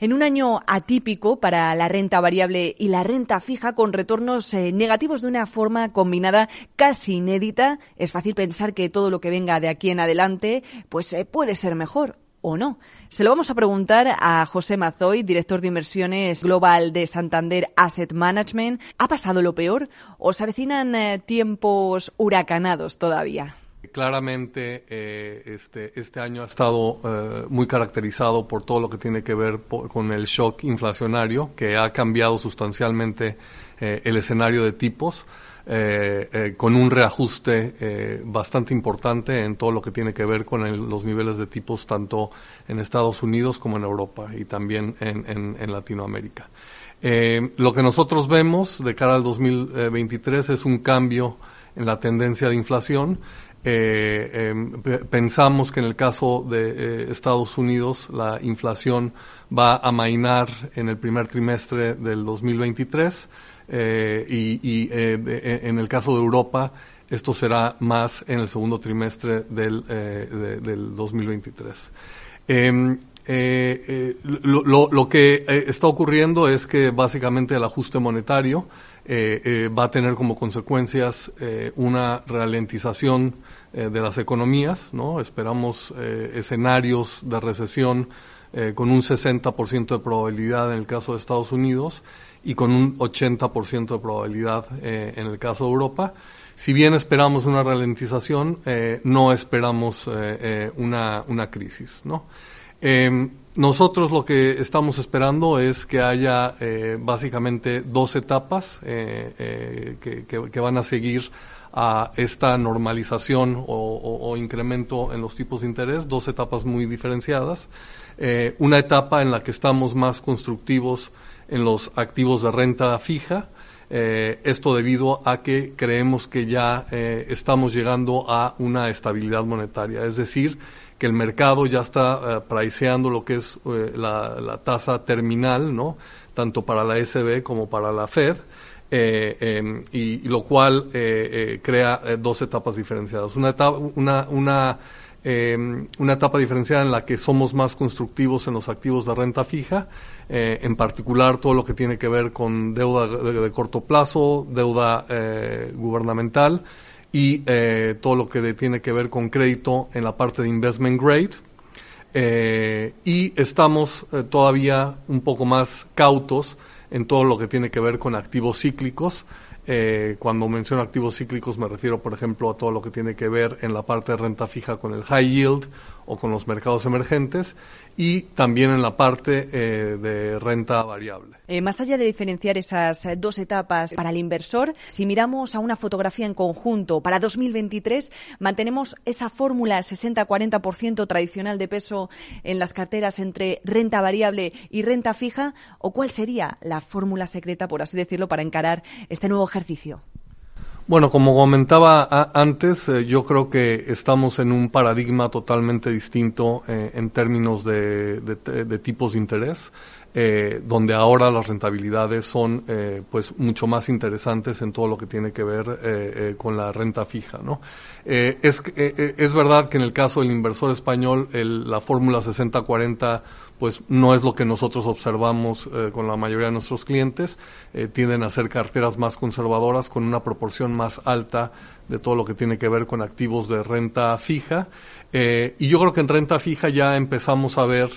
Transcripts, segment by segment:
En un año atípico para la renta variable y la renta fija con retornos eh, negativos de una forma combinada casi inédita, es fácil pensar que todo lo que venga de aquí en adelante pues eh, puede ser mejor o no. Se lo vamos a preguntar a José Mazoy, director de inversiones global de Santander Asset Management. ¿Ha pasado lo peor o se avecinan eh, tiempos huracanados todavía? Claramente eh, este, este año ha estado eh, muy caracterizado por todo lo que tiene que ver con el shock inflacionario, que ha cambiado sustancialmente eh, el escenario de tipos, con un reajuste bastante importante en todo lo que tiene que ver con los niveles de tipos tanto en Estados Unidos como en Europa y también en, Latinoamérica. lo que nosotros vemos de cara al 2023 es un cambio en la tendencia de inflación eh, em, pensamos que en el caso de eh, Estados Unidos la inflación va a mainar en el primer trimestre del 2023 eh, y, en el caso de Europa esto será más en el segundo trimestre del, del 2023. Em, lo, lo, que está ocurriendo es que básicamente el ajuste monetario va a tener como consecuencias una ralentización eh, de las economías, ¿no? Esperamos eh, escenarios de recesión eh, con un 60% de probabilidad en el caso de Estados Unidos y con un 80% de probabilidad en el caso de Europa. Si bien esperamos una ralentización, no esperamos una, una, crisis, ¿no? Em, nosotros lo que estamos esperando es que haya básicamente dos etapas que, que, van a seguir a esta normalización o, incremento en los tipos de interés, dos etapas muy diferenciadas. Eh, una etapa en la que estamos más constructivos en los activos de renta fija, eh, esto debido a que creemos que ya eh, estamos llegando a una estabilidad monetaria, es decir, que el mercado ya está priceando lo que es la, la, tasa terminal, ¿no? tanto para la SB como para la Fed, eh, em, y, lo cual eh, eh, crea dos etapas diferenciadas. Una etapa, una, una, em, una etapa diferenciada en la que somos más constructivos en los activos de renta fija, en particular todo lo que tiene que ver con deuda de, corto plazo, deuda gubernamental y todo lo que tiene que ver con crédito en la parte de investment grade. y estamos todavía un poco más cautos en todo lo que tiene que ver con activos cíclicos. Eh, cuando menciono activos cíclicos me refiero, por ejemplo, a todo lo que tiene que ver en la parte de renta fija con el high yield o con los mercados emergentes y también en la parte eh, de renta variable. Eh, más allá de diferenciar esas dos etapas para el inversor, si miramos a una fotografía en conjunto para 2023, mantenemos esa fórmula 60-40% tradicional de peso en las carteras entre renta variable y renta fija, o cuál sería la fórmula secreta, por así decirlo, para encarar este nuevo ejercicio. Bueno, como comentaba antes, eh, yo creo que estamos en un paradigma totalmente distinto eh, en términos de, tipos de interés, eh, donde ahora las rentabilidades son pues mucho más interesantes en todo lo que tiene que ver con la renta fija, es, es verdad que en el caso del inversor español, la fórmula 60-40 pues no es lo que nosotros observamos eh, con la mayoría de nuestros clientes. Eh, tienden a ser carteras más conservadoras con una proporción más alta de todo lo que tiene que ver con activos de renta fija. Eh, y yo creo que en renta fija ya empezamos a ver,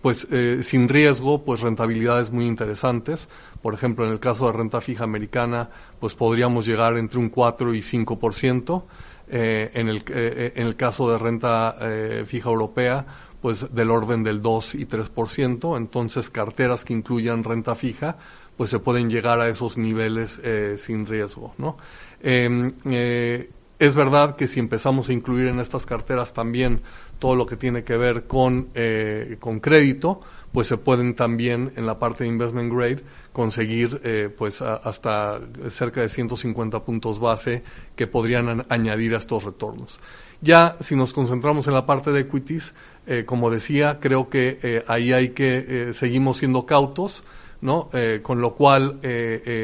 pues sin riesgo, pues rentabilidades muy interesantes. Por ejemplo, en el caso de renta fija americana, pues podríamos llegar entre un 4 y 5%. en, el, en el caso de renta fija europea, pues del orden del 2 y 3%, entonces carteras que incluyan renta fija, pues se pueden llegar a esos niveles eh, sin riesgo, ¿no? Em, eh, es verdad que si empezamos a incluir en estas carteras también todo lo que tiene que ver con, eh, con crédito, pues se pueden también en la parte de investment grade conseguir pues hasta cerca de 150 puntos base que podrían añadir a estos retornos. Ya si nos concentramos en la parte de equities, eh, como decía, creo que eh, ahí hay que eh, seguimos siendo cautos, ¿no? con lo cual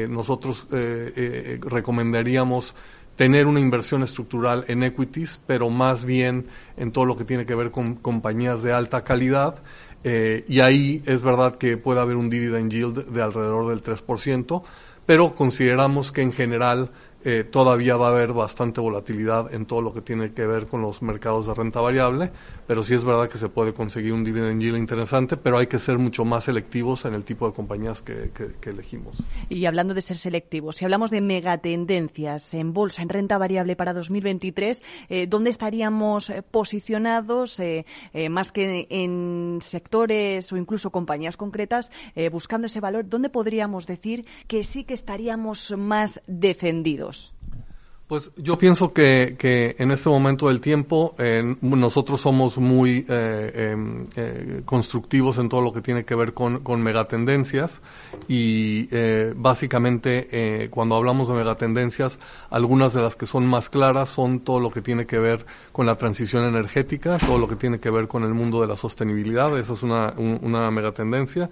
nosotros recomendaríamos tener una inversión estructural en equities, pero más bien en todo lo que tiene que ver con compañías de alta calidad. Y ahí es verdad que puede haber un dividend yield de alrededor del 3%, pero consideramos que en general eh, todavía va a haber bastante volatilidad en todo lo que tiene que ver con los mercados de renta variable, pero sí es verdad que se puede conseguir un dividend yield interesante, pero hay que ser mucho más selectivos en el tipo de compañías que, elegimos. Y hablando de ser selectivos, si hablamos de megatendencias en bolsa, en renta variable para 2023, eh, ¿dónde estaríamos eh, posicionados, más que en sectores o incluso compañías concretas, buscando ese valor? ¿Dónde podríamos decir que sí que estaríamos más defendidos? Pues yo pienso que, que, en este momento del tiempo eh, nosotros somos muy eh, em, eh, constructivos en todo lo que tiene que ver con, con megatendencias. Y básicamente cuando hablamos de megatendencias algunas de las que son más claras son todo lo que tiene que ver con la transición energética, todo lo que tiene que ver con el mundo de la sostenibilidad, esa es una, una megatendencia,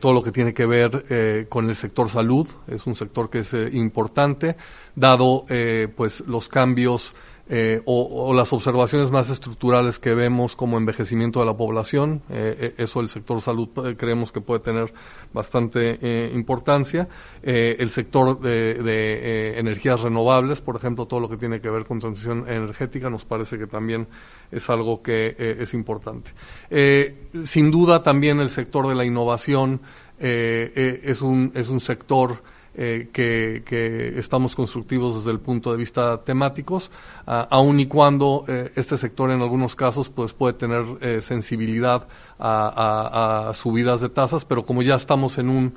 todo lo que tiene que ver con el sector salud, es un sector que es importante, dado eh, pues los cambios eh, o, las observaciones más estructurales que vemos como envejecimiento de la población. Eh, eso el sector salud creemos que puede tener bastante importancia. el sector de, energías renovables, por ejemplo, todo lo que tiene que ver con transición energética, nos parece que también es algo que es importante. sin duda también el sector de la innovación es, un, es un sector eh, que, estamos constructivos desde el punto de vista temáticos, aun y cuando eh, este sector en algunos casos pues puede tener eh, sensibilidad a, subidas de tasas, pero como ya estamos en un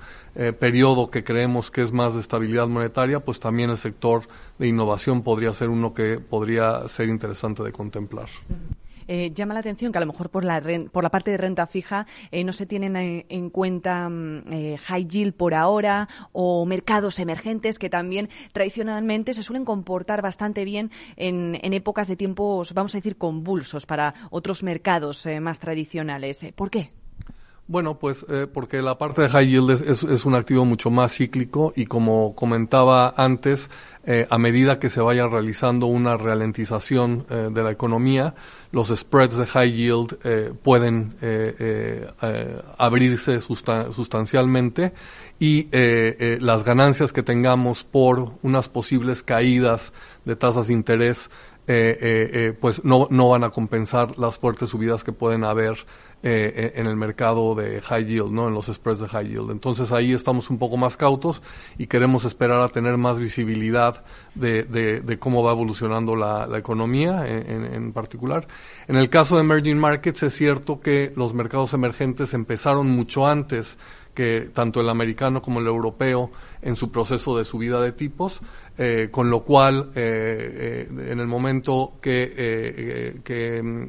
periodo que creemos que es más de estabilidad monetaria, pues también el sector de innovación podría ser uno que podría ser interesante de contemplar. Eh, llama la atención que a lo mejor por la, por la parte de renta fija eh, no se tienen en, cuenta mm, high yield por ahora o mercados emergentes que también tradicionalmente se suelen comportar bastante bien en, épocas de tiempos, vamos a decir, convulsos para otros mercados eh, más tradicionales. ¿Por qué? Bueno, pues eh, porque la parte de high yield es, es, un activo mucho más cíclico y como comentaba antes, eh, a medida que se vaya realizando una ralentización eh, de la economía, los spreads de high yield pueden abrirse sustancialmente y las ganancias que tengamos por unas posibles caídas de tasas de interés pues no, no van a compensar las fuertes subidas que pueden haber eh, en el mercado de high yield, ¿no? En los spreads de high yield. Entonces ahí estamos un poco más cautos y queremos esperar a tener más visibilidad de, de, cómo va evolucionando la, la economía en, en, particular. En el caso de emerging markets es cierto que los mercados emergentes empezaron mucho antes que tanto el americano como el europeo en su proceso de subida de tipos, eh, con lo cual eh, eh, en el momento que, eh, que mm,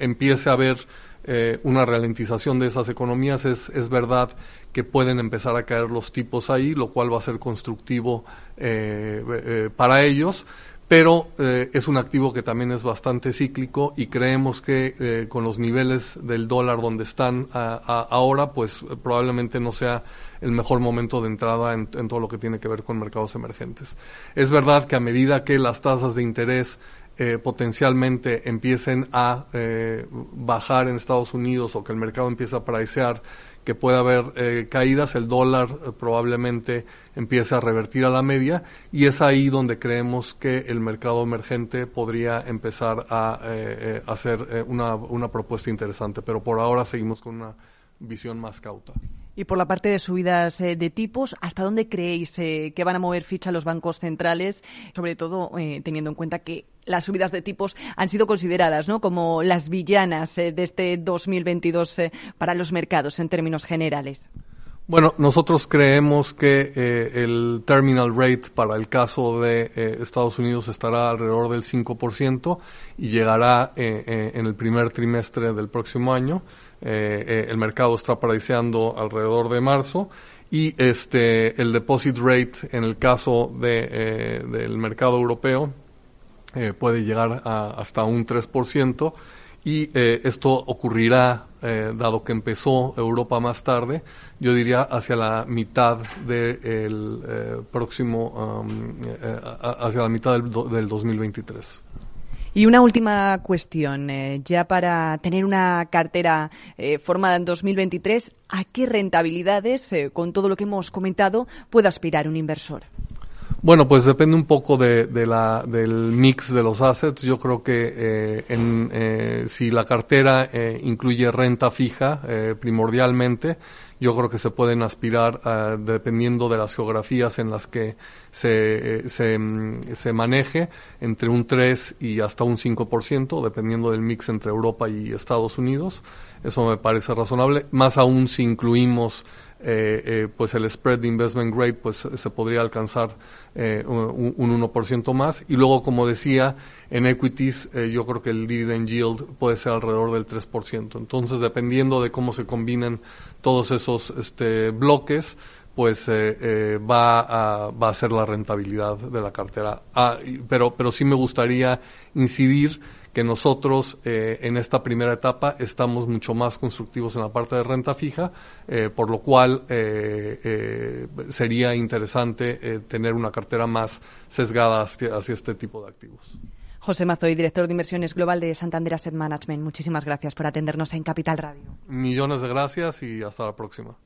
empiece a haber eh, una ralentización de esas economías, es, es verdad que pueden empezar a caer los tipos ahí, lo cual va a ser constructivo eh, eh, para ellos pero es un activo que también es bastante cíclico y creemos que con los niveles del dólar donde están ahora, pues probablemente no sea el mejor momento de entrada en, todo lo que tiene que ver con mercados emergentes. Es verdad que a medida que las tasas de interés eh, potencialmente empiecen a eh, bajar en Estados Unidos o que el mercado empiece a pricear que pueda haber eh, caídas, el dólar probablemente empiece a revertir a la media y es ahí donde creemos que el mercado emergente podría empezar a hacer una, una propuesta interesante, pero por ahora seguimos con una visión más cauta. Y por la parte de subidas eh, de tipos, ¿hasta dónde creéis eh, que van a mover ficha los bancos centrales? Sobre todo eh, teniendo en cuenta que las subidas de tipos han sido consideradas ¿no? como las villanas de este 2022 para los mercados en términos generales. Bueno, nosotros creemos que el terminal rate para el caso de Estados Unidos estará alrededor del 5% y llegará en el primer trimestre del próximo año. Eh, eh, el mercado está priceando alrededor de marzo y este el deposit rate en el caso de, eh, del mercado europeo puede llegar a hasta un 3% y esto ocurrirá dado que empezó Europa más tarde yo diría hacia la mitad del próximo um, hacia la mitad del, del 2023 Y una última cuestión, eh, ya para tener una cartera eh, formada en 2023, ¿a qué rentabilidades, eh, con todo lo que hemos comentado, puede aspirar un inversor? Bueno, pues depende un poco de, la, del mix de los assets. Yo creo que en, si la cartera incluye renta fija primordialmente, yo creo que se pueden aspirar, dependiendo de las geografías en las que se, eh, se, mm, se, maneje, entre un 3 y hasta un 5%, dependiendo del mix entre Europa y Estados Unidos. Eso me parece razonable, más aún si incluimos eh, eh, pues el spread de investment grade pues se podría alcanzar eh, un, un 1% más. Y luego como decía en equities eh, yo creo que el dividend yield puede ser alrededor del 3% entonces dependiendo de cómo se combinen todos esos este, bloques pues va a va a ser la rentabilidad de la cartera. Ah, pero pero sí me gustaría incidir que nosotros eh, en esta primera etapa estamos mucho más constructivos en la parte de renta fija, eh, por lo cual eh, sería interesante tener una cartera más sesgada hacia, hacia, este tipo de activos. José Mazoy, director de inversiones global de Santander Asset Management. Muchísimas gracias por atendernos en Capital Radio. Millones de gracias y hasta la próxima.